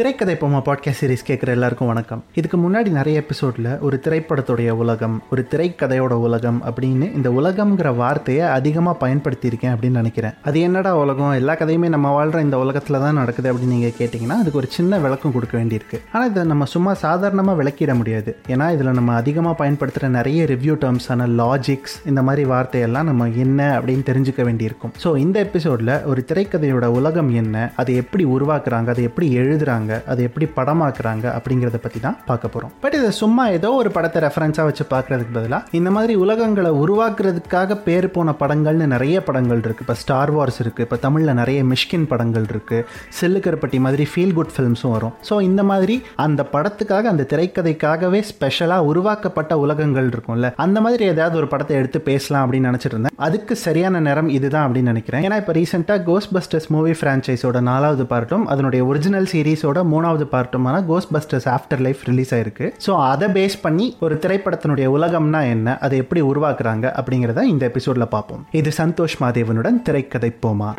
திரைக்கதை போமா podcast series கேட்குற எல்லாருக்கும் வணக்கம். இதுக்கு முன்னாடி நிறைய எபிசோடில் ஒரு திரைப்படத்துடைய உலகம் ஒரு திரைக்கதையோட உலகம் அப்படின்னு இந்த உலகம்ங்கிற வார்த்தையை அதிகமாக பயன்படுத்தியிருக்கேன் அப்படின்னு நினைக்கிறேன். அது என்னடா உலகம்? எல்லா கதையுமே நம்ம வாழ்கிற இந்த உலகத்தில் தான் நடக்குது அப்படின்னு நீங்கள் கேட்டிங்கன்னா அதுக்கு ஒரு சின்ன விளக்கம் கொடுக்க வேண்டியிருக்கு. ஆனால் இதை நம்ம சும்மா சாதாரணமாக விளக்கிட முடியாது. ஏன்னா இதில் நம்ம அதிகமாக பயன்படுத்துகிற நிறைய ரிவ்யூ டேர்ம்ஸான லாஜிக்ஸ் இந்த மாதிரி வார்த்தையெல்லாம் நம்ம என்ன அப்படின்னு தெரிஞ்சுக்க வேண்டியிருக்கும். ஸோ இந்த எபிசோடில் ஒரு திரைக்கதையோட உலகம் என்ன அதை எப்படி உருவாக்குறாங்க அதை எப்படி எழுதுறாங்க அது எப்படி படமாக்குறாங்க அப்படிங்கிறத பற்றி தான் பார்க்க போகிறோம் பட் இதை சும்மா ஏதோ ஒரு படத்தை ரெஃபரன்ஸாக வச்சு பார்க்குறதுக்கு பதிலாக இந்த மாதிரி உலகங்களை உருவாக்குறதுக்காக பேர் போன படங்கள்னு நிறைய படங்கள் இருக்குது இப்போ ஸ்டார் வார்ஸ் இருக்குது இப்போ தமிழில் நிறைய மிஷ்கின் படங்கள் இருக்குது செல்லுக்கருப்பட்டி மாதிரி ஃபீல் குட் ஃபிலிம்ஸும் வரும். ஸோ இந்த மாதிரி அந்த படத்துக்காக அந்த திரைக்கதைக்காகவே ஸ்பெஷலாக உருவாக்கப்பட்ட உலகங்கள் இருக்கும்ல அந்த மாதிரி ஏதாவது ஒரு படத்தை எடுத்து பேசலாம் அப்படின்னு நினச்சிட்டு இருந்தேன். அதுக்கு சரியான நேரம் இதுதான் அப்படின்னு நினைக்கிறேன். ஏன்னா இப்போ ரீசெண்டாக கோஸ்ட் பஸ்டர்ஸ் மூவி ஃப்ரான்ச்சைஸோட நாலாவது பார்ட்டும் அதனுடைய ஒரிஜினல் சீரீஸோட மூணாவது பார்ட்டுமான cost busters after life release ஆயிருக்கு. ஸோ அதை பேஸ் பண்ணி ஒரு திரைப்படத்தினுடைய உலகம்னா என்ன? அதை எப்படி உருவாக்குறாங்க? அப்படிங்கிறத இந்த எபிசோட்ல பார்ப்போம். இது சந்தோஷ் மாதேவனுடன் திரைக்கதை போமா?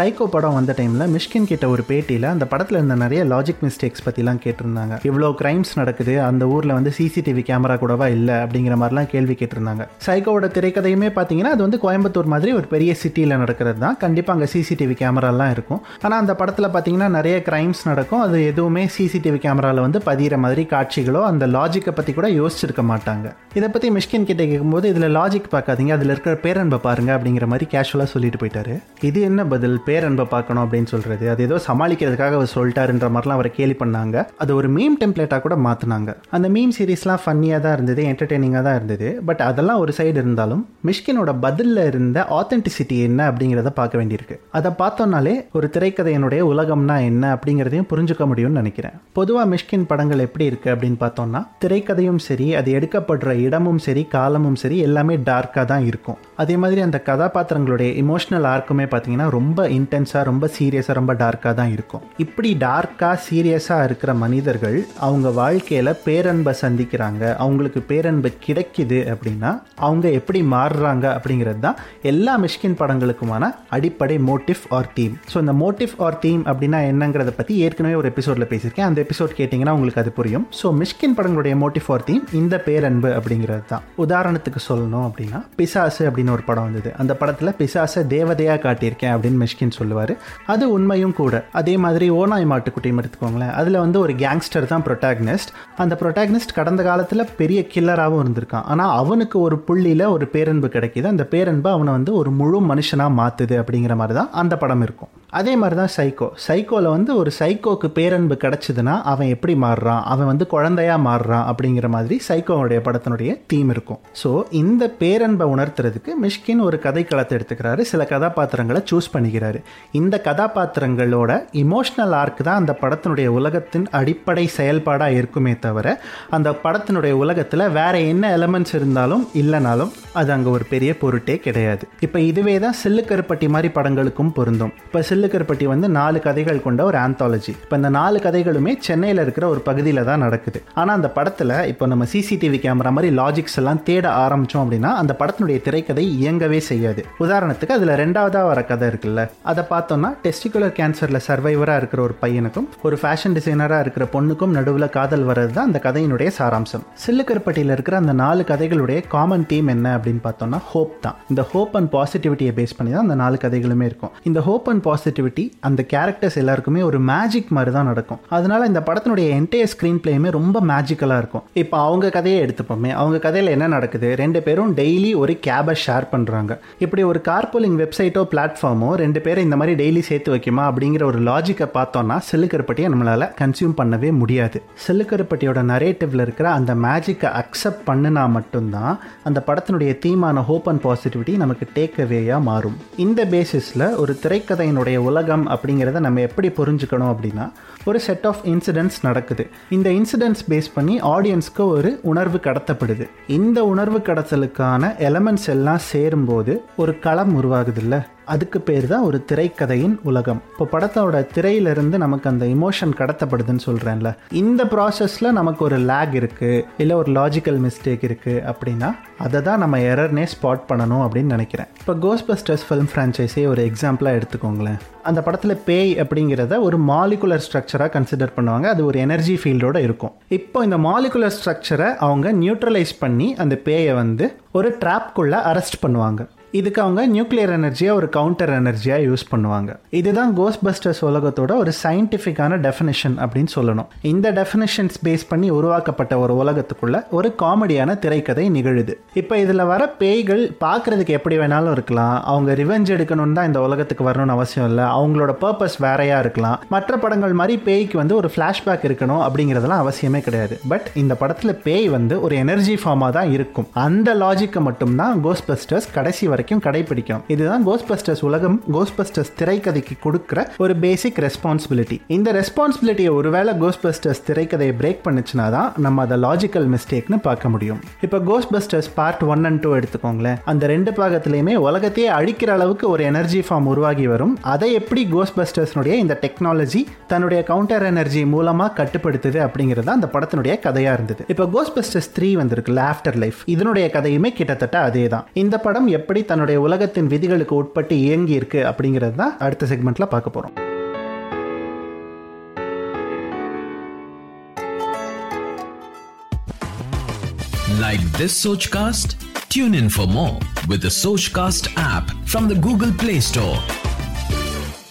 சைக்கோ படம் வந்த டைமில் மிஷ்கின் கிட்ட ஒரு பேட்டியில் அந்த படத்தில் இருந்த நிறைய லாஜிக் மிஸ்டேக்ஸ் பற்றிலாம் கேட்டிருந்தாங்க. இவ்வளோ கிரைம்ஸ் நடக்குது அந்த ஊரில் வந்து சிசிடிவி கேமரா கூடவா இல்லை? அப்படிங்கிற மாதிரிலாம் கேள்வி கேட்டிருந்தாங்க. சைக்கோவோட திரைக்கதையுமே பார்த்தீங்கன்னா அது வந்து கோயம்புத்தூர் மாதிரி ஒரு பெரிய சிட்டியில் நடக்கிறது தான். கண்டிப்பாக அங்கே சிசிடிவி கேமராலாம் இருக்கும். ஆனால் அந்த படத்தில் பார்த்தீங்கன்னா நிறைய கிரைம்ஸ் நடக்கும். அது எதுவுமே சிசிடிவி கேமராவில் வந்து பதிகிற மாதிரி காட்சிகளோ அந்த லாஜிக்கை பற்றி கூட யோசிச்சிருக்க மாட்டாங்க. இதை பற்றி மிஷ்கின் கிட்ட கேட்கும்போது இதில் லாஜிக் பார்க்காதீங்க அதில் இருக்கிற பேரன்பை பாருங்க அப்படிங்கிற மாதிரி கேஷுவலாக சொல்லிட்டு போயிட்டாரு. இது என்ன பதில்? பேரன்பை பார்க்கணும் அப்படின்னு சொல்கிறது அது ஏதோ சமாளிக்கிறதுக்காக அவர் சொல்லிட்டாருன்ற மாதிரிலாம் அவரை கேலி பண்ணாங்க. அது ஒரு மீம் டெம்ப்ளேட்டாக கூட மாற்றினாங்க அந்த மீம் சீரீஸ்லாம் ஃபன்னியாக தான் இருந்தது என்டர்டெய்னிங்காக தான் இருந்தது. பட் அதெல்லாம் ஒரு சைடு இருந்தாலும் மிஷ்கினோட பதிலில் இருந்த ஆத்தென்டிசிட்டி என்ன அப்படிங்கிறத பார்க்க வேண்டியிருக்கு. அதை பார்த்தோம்னாலே ஒரு திரைக்கதையினுடைய உலகம்னா என்ன அப்படிங்கிறதையும் புரிஞ்சுக்க முடியும்னு நினைக்கிறேன். பொதுவாக மிஷ்கின் படங்கள் எப்படி இருக்குது அப்படின்னு பார்த்தோம்னா திரைக்கதையும் சரி அது எடுக்கப்படுற இடமும் சரி காலமும் சரி எல்லாமே டார்க்காக தான் இருக்கும். அதே மாதிரி அந்த கதாபாத்திரங்களுடைய இமோஷனல் ஆர்க்குமே பார்த்தீங்கன்னா ரொம்ப இன்டென்ஸாக ரொம்ப சீரியஸாக ரொம்ப டார்க்காக தான் இருக்கும். இப்படி டார்க்காக சீரியஸாக இருக்கிற மனிதர்கள் அவங்க வாழ்க்கையில் பேரன்பை சந்திக்கிறாங்க. அவங்களுக்கு பேரன்பு கிடைக்குது அப்படின்னா அவங்க எப்படி மாறுறாங்க அப்படிங்கிறது தான் எல்லா மிஷ்கின் படங்களுக்குமான அடிப்படை மோட்டிவ் ஆர் தீம் ஸோ இந்த மோட்டிவ் ஆர் தீம் அப்படின்னா என்னங்கிறத பற்றி ஏற்கனவே ஒரு எபிசோடில் பேசியிருக்கேன். அந்த எபிசோட் கேட்டிங்கன்னா உங்களுக்கு அது புரியும். ஸோ மிஷ்கின் படங்களுடைய மோட்டிவ் ஆர் தீம் இந்த பேரன்பு அப்படிங்கிறது தான். உதாரணத்துக்கு சொல்லணும் அப்படின்னா பிசாசு அப்படின்னு ஒரு படம் வந்தது. அந்த படத்தில் பிசாசை தேவதையாக காட்டியிருக்கேன் அப்படின்னு மிஷ்கின் சொல்லுவார். அது உண்மையும் கூட. அதே மாதிரி ஓனாய் மாட்டுக்குட்டியும் எடுத்துக்கோங்களேன். அதில் வந்து ஒரு கேங்ஸ்டர் தான் ப்ரொட்டாக்னிஸ்ட் அந்த ப்ரொட்டாக்னிஸ்ட் கடந்த காலத்தில் பெரிய கில்லராகவும் இருந்திருக்கான். ஆனால் அவனுக்கு ஒரு புள்ளியில் ஒரு பேரன்பு கிடைக்கிது. அந்த பேரன்பு அவனை வந்து ஒரு முழு மனுஷனாக மாற்றுது அப்படிங்கிற மாதிரி தான் அந்த படம் இருக்கும். அதே மாதிரி தான் சைக்கோ சைக்கோவில் வந்து ஒரு சைக்கோக்கு பேரன்பு கிடச்சிதுன்னா அவன் எப்படி மாறுறான்? அவன் வந்து குழந்தையா மாறுறான் அப்படிங்கிற மாதிரி சைக்கோவுடைய படத்தினுடைய தீம் இருக்கும். ஸோ இந்த பேரன்பை உணர்த்துறதுக்கு மிஷ்கின் ஒரு கதைக்களத்தை எடுத்துக்கிறாரு. சில கதாபாத்திரங்களை சூஸ் பண்ணிக்கிறாரு. இந்த கதாபாத்திரங்களோட இமோஷனல் ஆர்க் தான் அந்த படத்தினுடைய உலகத்தின் அடிப்படை செயல்பாடாக இருக்குமே தவிர அந்த படத்தினுடைய உலகத்தில் வேற என்ன எலமெண்ட்ஸ் இருந்தாலும் இல்லைனாலும் அது அங்கே ஒரு பெரிய பொருட்டே கிடையாது. இப்போ இதுவே தான் சில்லுக்கருப்பட்டி மாதிரி படங்களுக்கும் பொருந்தும். இப்போ சில்லுக்கருப்பட்டி வந்து நாலு கதைகள் கொண்ட ஒரு ஆந்தாலஜி இப்போ இந்த நாலு கதைகளுமே சென்னையில் இருக்கிற ஒரு பகுதியில் தான் நடக்குது. ஆனால் அந்த படத்தில் இப்போ நம்ம சிசிடிவி கேமரா மாதிரி லாஜிக்ஸ் எல்லாம் தேட ஆரம்பித்தோம் அப்படின்னா அந்த படத்தினுடைய திரைக்கதை இயங்கவே செய்யாது. உதாரணத்துக்கு அதில் ரெண்டாவதாக வர கதை இருக்குல்ல அதை பார்த்தோம்னா டெஸ்டிகுலர் கேன்சரில் சர்வைவராக இருக்கிற ஒரு பையனுக்கும் ஒரு ஃபேஷன் டிசைனராக இருக்கிற பொண்ணுக்கும் நடுவில் காதல் வர்றது தான் அந்த கதையினுடைய சாராம்சம். சில்லுக்கருப்பட்டியில் இருக்கிற அந்த நாலு கதைகளுடைய காமன் தீம் என்ன அப்படின்னு பார்த்தோம்னா ஹோப் தான். இந்த ஹோப் அண்ட் பாசிட்டிவிட்டியை பேஸ் பண்ணி தான் அந்த நாலு கதைகளுமே இருக்கும். இந்த ஹோப் அண்ட் பாசிட்டிவிட்டி அந்த கேரக்டர்ஸ் எல்லாருக்குமே ஒரு மேஜிக் மாதிரி தான் நடக்கும். அதனால இந்த படத்தினுடைய என்டையர் ஸ்க்ரீன் பிளேயுமே ரொம்ப மேஜிக்கலாக இருக்கும். இப்போ அவங்க கதையை எடுத்துப்போமே அவங்க கதையில் என்ன நடக்குது? ரெண்டு பேரும் டெய்லி ஒரு கேபை ஷேர் பண்ணுறாங்க இப்படி ஒரு கார்போலிங் வெப்சைட்டோ பிளாட்ஃபார்மோ ரெண்டு பேரும் இந்த மாதிரி டெய்லி சேர்த்து வைக்குமா அப்படிங்கிற ஒரு லாஜிக்கை பார்த்தோம்னா செல்லுக்கருப்பட்டியை நம்மளால் கன்சியூம் பண்ணவே முடியாது. செல்லுக்கருப்பட்டியோட நரேட்டிவ்ல இருக்கிற அந்த மேஜிக்கை அக்செப்ட் பண்ணினா மட்டும்தான் அந்த படத்தினுடைய தீமான ஹோப் அண்ட் பாசிட்டிவிட்டி நமக்கு டேக் அவேயாக மாறும். இந்த பேசிஸில் ஒரு திரைக்கதையினுடைய உலகம் அப்படிங்கிறத நம்ம எப்படி புரிஞ்சுக்கணும் அப்படின்னா ஒரு செட் ஆஃப் இன்சிடென்ட்ஸ் நடக்குது. இந்த இன்சிடென்ட்ஸ் பேஸ் பண்ணி ஆடியன்ஸ்க்கு ஒரு உணர்வு கடத்தப்படுது. இந்த உணர்வு கடத்தலுக்கான எலமெண்ட்ஸ் எல்லாம் சேரும்போது ஒரு களம் உருவாகுது இல்லை அதுக்கு பேர் தான் ஒரு திரைக்கதையின் உலகம். இப்போ படத்தோட திரையிலிருந்து நமக்கு அந்த இமோஷன் கடத்தப்படுதுன்னு சொல்கிறேன்ல இந்த ப்ராசஸில் நமக்கு ஒரு லேக் இருக்குது இல்லை ஒரு லாஜிக்கல் மிஸ்டேக் இருக்குது அப்படின்னா அதை தான் நம்ம எரர்னே ஸ்பாட் பண்ணணும் அப்படின்னு நினைக்கிறேன். இப்போ கோஸ் பஸ்டர்ஸ் ஃபிலிம் ஃப்ரான்ச்சைஸே ஒரு எக்ஸாம்பிளாக எடுத்துக்கோங்களேன். அந்த படத்தில் பேய் அப்படிங்கிறத ஒரு மாலிகுலர் ஸ்ட்ரக்சராக கன்சிடர் பண்ணுவாங்க. அது ஒரு எனர்ஜி ஃபீல்டோடு இருக்கும். இப்போ இந்த மாலிகுலர் ஸ்ட்ரக்சரை அவங்க நியூட்ரலைஸ் பண்ணி அந்த பேயை வந்து ஒரு ட்ராப்குள்ளே அரெஸ்ட் பண்ணுவாங்க. இதுக்கு அவங்க நியூக்ளியர் எனர்ஜியாக ஒரு கவுண்டர் எனர்ஜியாக யூஸ் பண்ணுவாங்க. இதுதான் கோஸ்ட் பஸ்டர்ஸ் உலகத்தோட ஒரு சயின்டிஃபிக்கான டெஃபினேஷன் அப்படின்னு சொல்லணும். இந்த டெஃபினேஷன்ஸ் பேஸ் பண்ணி உருவாக்கப்பட்ட ஒரு உலகத்துக்குள்ள ஒரு காமெடியான திரைக்கதை நிகழுது. இப்போ இதில் வர பேய்கள் பார்க்கறதுக்கு எப்படி வேணாலும் இருக்கலாம். அவங்க ரிவெஞ்ச் எடுக்கணும்னு தான் இந்த உலகத்துக்கு வரணும்னு அவசியம் இல்லை. அவங்களோட பர்பஸ் வேறையா இருக்கலாம். மற்ற படங்கள் மாதிரி பேய்க்கு வந்து ஒரு ஃப்ளாஷ்பேக் இருக்கணும் அப்படிங்கிறதெல்லாம் அவசியமே கிடையாது. பட் இந்த படத்தில் பேய் வந்து ஒரு எனர்ஜி ஃபார்மாக தான் இருக்கும். அந்த லாஜிக்கை மட்டும்தான் கோஸ்ட் பஸ்டர்ஸ் கடைசி வரைக்கும் கடைபிடிக்கணும் இதுதான் கோஸ் பஸ்டர்ஸ் உலகம் கோஸ் பஸ்டர்ஸ் திரைக்கதைக்கு கொடுக்குற ஒரு பேசிக் ரெஸ்பான்சிபிலிட்டி இந்த ரெஸ்பான்சிபிலிட்டியை ஒருவேளை கோஸ் பஸ்டர்ஸ் திரைக்கதையை பிரேக் பண்ணுச்சுன்னா தான் நம்ம அதை லாஜிக்கல் மிஸ்டேக்னு பார்க்க முடியும். இப்போ Ghostbusters part one and two எடுத்துக்கோங்களேன். அந்த ரெண்டு பாகத்திலையுமே உலகத்தையே அழிக்கிற அளவுக்கு ஒரு எனர்ஜி ஃபார்ம் உருவாகி வரும். அதை எப்படி கோஸ் பஸ்டர்ஸ்னுடைய இந்த டெக்னாலஜி தன்னுடைய கவுண்டர் எனர்ஜி மூலமாக கட்டுப்படுத்துது அப்படிங்கிறது அந்த படத்தினுடைய கதையாக இருந்தது. இப்போ கோஸ்பஸ்டர்ஸ் த்ரீ வந்திருக்குல்ல ஆஃப்டர் லைஃப் இதனுடைய கதையுமே கிட்டத்தட்ட அதே தான் இந்த படம் எப்படி தன்னுடைய உலகத்தின் விதிகளுக்கு உட்பட்டு இயங்கி இருக்கு அப்படிங்கிறது தான் அடுத்த செக்மெண்ட்ல பார்க்க போறோம் Like this Sochcast? Tune in for more with the Sochcast app from the Google Play Store.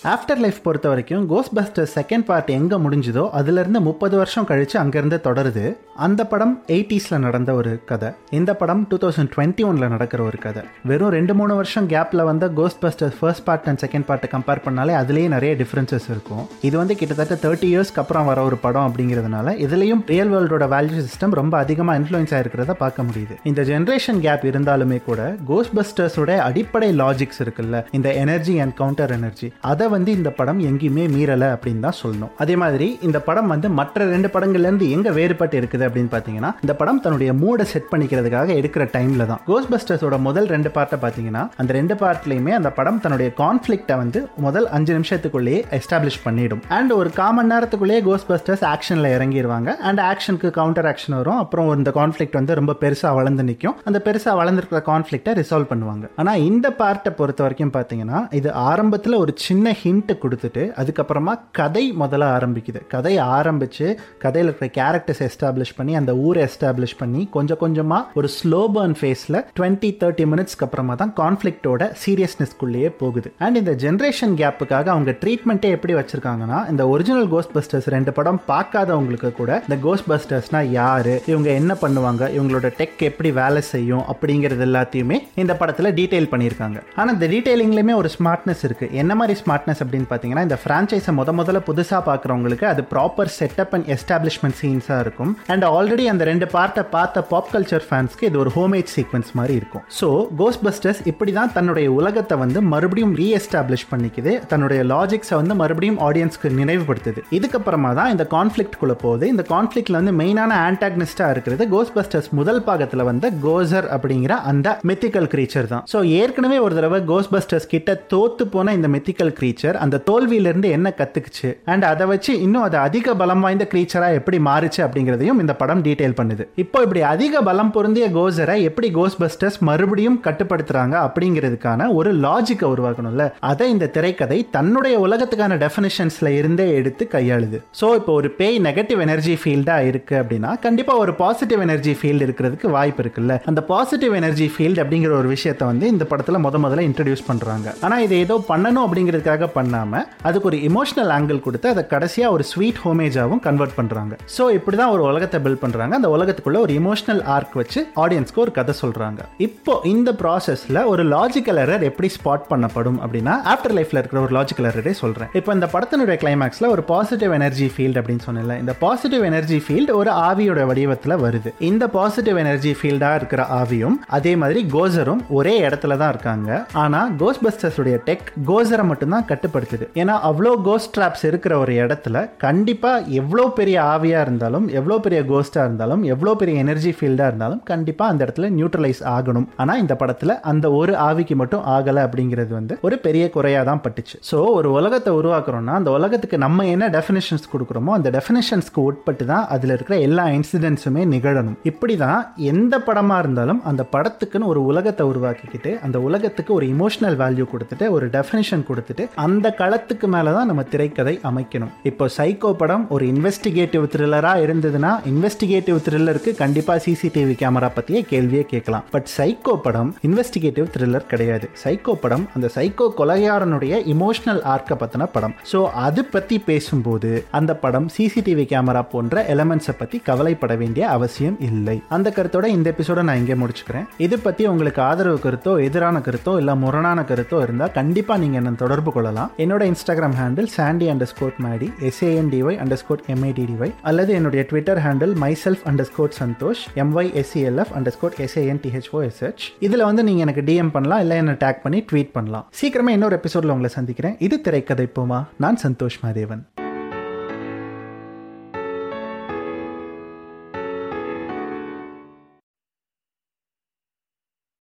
Afterlife பொறுத்த வரைக்கும் கோஸ்ட் பஸ்டர் செகண்ட் பார்ட் எங்கே முடிஞ்சுதோ அதுலேருந்து முப்பது வருஷம் கழித்து அங்கேருந்து தொடருது. அந்த படம் எயிட்டிஸில் நடந்த ஒரு கதை. இந்த படம் டூ தௌசண்ட் டுவெண்ட்டி ஒனில் நடக்கிற ஒரு கதை. வெறும் ரெண்டு மூணு வருஷம் கேப்பில் வந்த Ghostbuster first part and second பார்ட்டை கம்பேர் பண்ணாலே அதுலேயே நிறைய டிஃப்ரென்சஸ் இருக்கும். இது வந்து கிட்டத்தட்ட தேர்ட்டி இயர்ஸ்க்கு அப்புறம் வர ஒரு படம் அப்படிங்கிறதுனால இதுலேயும் ரியல் வேர்ல்டோட வேல்யூ சிஸ்டம் ரொம்ப அதிகமாக இன்ஃப்ளூயன்ஸ் ஆகிருக்கிறத பார்க்க முடியுது. இந்த ஜென்ரேஷன் கேப் இருந்தாலுமே கூட கோஸ்ட் பஸ்டர்ஸோட அடிப்படை லாஜிக்ஸ் இருக்குல்ல. இந்த எனர்ஜி அண்ட் கவுண்டர் எனர்ஜி அதை வந்து இந்த படம் எங்கேயுமே மீறலை அப்படின்னு தான் சொல்லணும். அதே மாதிரி இந்த படம் வந்து மற்ற ரெண்டு படங்கள்லேருந்து எங்கே வேறுபட்டு இருக்குது அப்படின்னு பார்த்தீங்கன்னா இந்த படம் தன்னுடைய மூடை செட் பண்ணிக்கிறதுக்காக எடுக்கிற டைமில் தான். கோஸ் பஸ்டர்ஸோட முதல் ரெண்டு பார்ட்டை பார்த்தீங்கன்னா அந்த ரெண்டு பார்ட்லையுமே அந்த படம் தன்னுடைய கான்ஃப்ளிக்டை வந்து முதல் அஞ்சு நிமிஷத்துக்குள்ளேயே எஸ்டாப்ளிஷ் பண்ணிடும். அண்ட் ஒரு காமன் நேரத்துக்குள்ளேயே கோஸ் பஸ்டர்ஸ் ஆக்ஷனில் இறங்கிடுவாங்க அண்ட் ஆக்ஷனுக்கு கவுண்டர் ஆக்ஷன் வரும். அப்புறம் இந்த கான்ஃப்ளிக்ட் வந்து ரொம்ப பெருசாக வளர்ந்து நிற்கும் அந்த பெருசாக வளர்ந்துருக்கிற கான்ஃப்ளிக்டை ரிசால்வ் பண்ணுவாங்க. ஆனால் இந்த பார்ட்டை பொறுத்த வரைக்கும் பார்த்தீங்கன்னா இது ஆரம்பத்தில் ஒரு சின்ன ஹிண்ட்டை கொடுத்துட்டு அதுக்கப்புறமா கதை முதல்ல ஆரம்பிக்குது. கதை ஆரம்பிச்சு கதையில் இருக்கிற கேரக்டர்ஸ் எஸ்டாப்ளிஷ் பண்ணி அந்த ஊரை எஸ்டாப்ளிஷ் பண்ணி கொஞ்சம் கொஞ்சமாக ஒரு ஸ்லோ பர்ன் ஃபேஸில் டுவெண்ட்டி தேர்ட்டி மினிட்ஸ்க்கு அப்புறமா தான் கான்ஃப்ளிக்டோட சீரியஸ்னஸ்க்குள்ளேயே போகுது. அண்ட் இந்த ஜென்ரேஷன் கேப்புக்காக அவங்க ட்ரீட்மெண்ட்டே எப்படி வச்சிருக்காங்கன்னா இந்த ஒரிஜினல் கோஸ்ட் பஸ்டர்ஸ் ரெண்டு படம் பார்க்காதவங்களுக்கு கூட இந்த கோஸ்ட் பஸ்டர்ஸ்னா யாரு இவங்க என்ன பண்ணுவாங்க இவங்களோட டெக் எப்படி வேலை செய்யும் அப்படிங்கிறது எல்லாத்தையுமே இந்த படத்தில் டீட்டெயில் பண்ணியிருக்காங்க. ஆனால் இந்த டீட்டெயிலிங்லேயுமே ஒரு ஸ்மார்ட்னஸ் இருக்கு. என்ன மாதிரி ஸ்மார்ட்னஸ் அப்படின்னு பார்த்தீங்கன்னா இந்த ஃப்ரான்ச்சைஸை முத முதல்ல புதுசாக பார்க்குறவங்களுக்கு அது ப்ராப்பர் செட்டப் அண்ட் எஸ்டாப்ளிஷ்மெண்ட் சீன்ஸாக இருக்கும். அண்ட் ஆல்ரெடி அந்த ரெண்டு பார்ட்டை பார்த்த பாப் கல்ச்சர் ஃபேன்ஸ்க்கு இது ஒரு ஹோமேட் சீக்வன்ஸ் மாதிரி இருக்கும். ஸோ கோஸ்ட் பஸ்டர்ஸ் இப்படி தான் தன்னுடைய உலகத்தை வந்து மறுபடியும் ரீஎஸ்டாப்ளிஷ் பண்ணிக்குது. தன்னுடைய லாஜிக்ஸை வந்து மறுபடியும் ஆடியன்ஸ்க்கு நினைவுபடுத்துது. இதுக்கப்புறமா தான் இந்த கான்ஃப்ளிக்ட் குள்ள போகுது. இந்த கான்ஃப்ளிக்ட்ல வந்து மெயினான ஆன்டாகனிஸ்டாக இருக்கிறது கோஸ்ட் பஸ்டர்ஸ் முதல் பாகத்தில் வந்த கோசர் அப்படிங்கிற அந்த மெத்திக்கல் கிரீச்சர் தான். ஸோ ஏற்கனவே ஒரு தடவை கோஸ்ட் பஸ்டர்ஸ் கிட்ட தோத்து போன இந்த மெத்திக்கல் கிரீச்சர் அந்த தோல்வியிலிருந்து என்ன கத்துக்குச்சு? அண்ட் அதை வச்சு இன்னும் அது அதிக பலம் வாய்ந்த கிரீச்சரா எப்படி மாறுச்சு அப்படிங்கிறதையும் இந்த படம் டீடைல் பண்ணுது. இப்போ இப்படி அதிக பலம் பொருந்திய கோசரை எப்படி கோஸ் பஸ்டர்ஸ் மறுபடியும் கட்டுப்படுத்துறாங்க அப்படிங்கிறதுக்கான ஒரு லாஜிக்கை உருவாக்கணும்ல. அதை இந்த திரைக்கதை தன்னுடைய உலகத்துக்கான டெஃபினிஷன்ஸ்ல இருந்தே எடுத்து கையாளுது. ஸோ இப்போ ஒரு பேய் நெகட்டிவ் எனர்ஜி ஃபீல்டா இருக்கு அப்படின்னா கண்டிப்பா ஒரு பாசிட்டிவ் எனர்ஜி ஃபீல்டு இருக்கிறதுக்கு வாய்ப்பு இருக்குல்ல. அந்த பாசிட்டிவ் எனர்ஜி ஃபீல்டு அப்படிங்கிற ஒரு விஷயத்தை வந்து இந்த படத்துல முத முதல்ல இன்ட்ரடியூஸ் பண்றாங்க. ஆனா இது ஏதோ பண்ணணும் அப்படிங்கிறதுக்காக பண்ணாம அதுக்கு ஒரு இமோஷனல் ஆங்கிள் கொடுத்து அதை கடைசியாக ஒரு ஸ்வீட் ஹோமேஜாகவும் கன்வெர்ட் பண்ணுறாங்க ஸோ இப்படி தான் ஒரு உலகத்தை பில்ட் பண்ணுறாங்க அந்த உலகத்துக்குள்ள ஒரு இமோஷனல் ஆர்க் வச்சு ஆடியன்ஸ்க்கு ஒரு கதை சொல்கிறாங்க இப்போ இந்த ப்ராசஸில் ஒரு லாஜிக்கல் எரர் எப்படி ஸ்பாட் பண்ணப்படும் அப்படின்னா ஆஃப்டர் லைஃப்பில் இருக்கிற ஒரு லாஜிக்கல் எரரே சொல்கிறேன் இப்போ இந்த படத்தினுடைய கிளைமேக்ஸில் ஒரு பாசிட்டிவ் எனர்ஜி ஃபீல்டு அப்படின்னு சொன்னல இந்த பாசிட்டிவ் எனர்ஜி ஃபீல்டு ஒரு ஆவியோட வடிவத்தில் வருது. இந்த பாசிட்டிவ் எனர்ஜி ஃபீல்டாக இருக்கிற ஆவியும் அதே மாதிரி கோசரும் ஒரே இடத்துல தான் இருக்காங்க ஆனால் கோஸ்பஸ்டர்ஸுடைய டெக் கோசரை மட்டும்தான் கட்டுப்படுத்துது ஏன்னா அவ்வளோ கோஸ்ட் ட்ராப்ஸ் இருக்கிற ஒரு இடத்துல கண்டிப்பாக எவ்வளோ பெரிய ஆவியாக இருந்தாலும் எவ்வளோ பெரிய கோஸ்ட்டாக இருந்தாலும் எவ்வளோ பெரிய எனர்ஜி ஃபீல்டாக இருந்தாலும் கண்டிப்பாக அந்த இடத்துல நியூட்ரலைஸ் ஆகணும். ஆனால் இந்த படத்தில் அந்த ஒரு ஆவிக்கு மட்டும் ஆகலை அப்படிங்கிறது வந்து ஒரு பெரிய குறையாக தான் பட்டுச்சு. ஸோ ஒரு உலகத்தை உருவாக்குறோம்னா அந்த உலகத்துக்கு நம்ம என்ன டெஃபினேஷன்ஸ் கொடுக்குறோமோ அந்த டெஃபினேஷன்ஸ்க்கு உட்பட்டு தான் அதில் இருக்கிற எல்லா இன்சிடென்ட்ஸுமே நிகழணும். இப்படி தான் எந்த படமாக இருந்தாலும் அந்த படத்துக்குன்னு ஒரு உலகத்தை உருவாக்கிக்கிட்டு அந்த உலகத்துக்கு ஒரு இமோஷனல் வேல்யூ கொடுத்துட்டு ஒரு டெஃபினேஷன் கொடுத்துட்டு அந்த களத்துக்கு மேலே தான் நம்ம திரைக்கதை அமைக்கணும். இப்போ சைக்கோ படம் ஒரு இன்வெஸ்டிகேட்டிவ் த்ரில்லராக இருந்ததுன்னா இன்வெஸ்டிகேட்டிவ் த்ரில்லருக்கு கண்டிப்பாக சிசிடிவி கேமரா பற்றிய கேள்வியே கேட்கலாம். பட் சைக்கோ படம் இன்வெஸ்டிகேட்டிவ் த்ரில்லர் கிடையாது. சைக்கோ படம் அந்த சைக்கோ கொலையாரனுடைய இமோஷனல் ஆர்க்கை பற்றின படம். ஸோ அது பற்றி பேசும்போது அந்த படம் சிசிடிவி கேமரா போன்ற எலமெண்ட்ஸை பற்றி கவலைப்பட வேண்டிய அவசியம் இல்லை. அந்த கருத்தோட இந்த எபிசோட நான் இங்கே முடிச்சுக்கிறேன். இது பற்றி உங்களுக்கு ஆதரவு கருத்தோ எதிரான கருத்தோ இல்லை முரணான கருத்தோ இருந்தால் கண்டிப்பாக நீங்கள் என்ன தொடர்பு கொள்ளலாம். என்னோட Instagram handle Sandy underscore Maddy S A N D Y underscore M I D D Y அல்லது என்னுடைய Twitter handle my self underscore Santhosh M Y S C L F underscore S A N T H O S H இதில் வந்து நீங்கள் எனக்கு DM பண்ணலாம் இல்லை என்ன take பண்ணி ட்வீட் பண்ணலாம். சீக்கிரமே இன்னொரு எபிசோடில் உங்களை சந்திக்கிறேன். இது திரைக்கதை போமா. நான் சந்தோஷ் மாதேவன்.